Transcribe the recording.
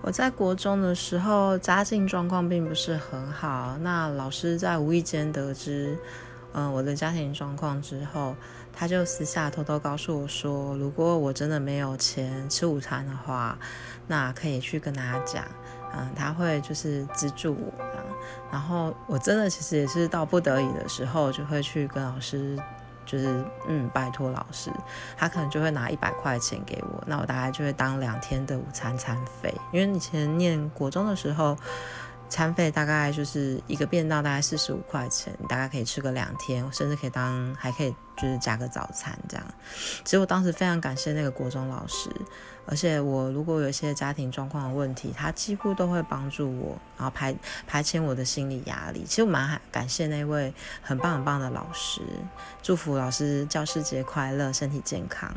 我在国中的时候，家境状况并不是很好。那老师在无意间得知，嗯，我的家庭状况之后，他就私下偷偷告诉我说，如果我真的没有钱吃午餐的话，那可以去跟他讲，嗯，他会就是资助我。然后我真的其实也是到不得已的时候，就会去跟老师。就是嗯，拜托老师，他可能就会拿一百块钱给我，那我大概就会当两天的午餐餐费。因为以前念国中的时候，餐费大概就是一个便当大概四十五块钱，大概可以吃个两天，甚至可以当还可以就是加个早餐这样。其实我当时非常感谢那个国中老师。而且我如果有一些家庭状况的问题，他几乎都会帮助我，然后排排遣我的心理压力。其实我蛮感谢那位很棒很棒的老师，祝福老师教师节快乐，身体健康。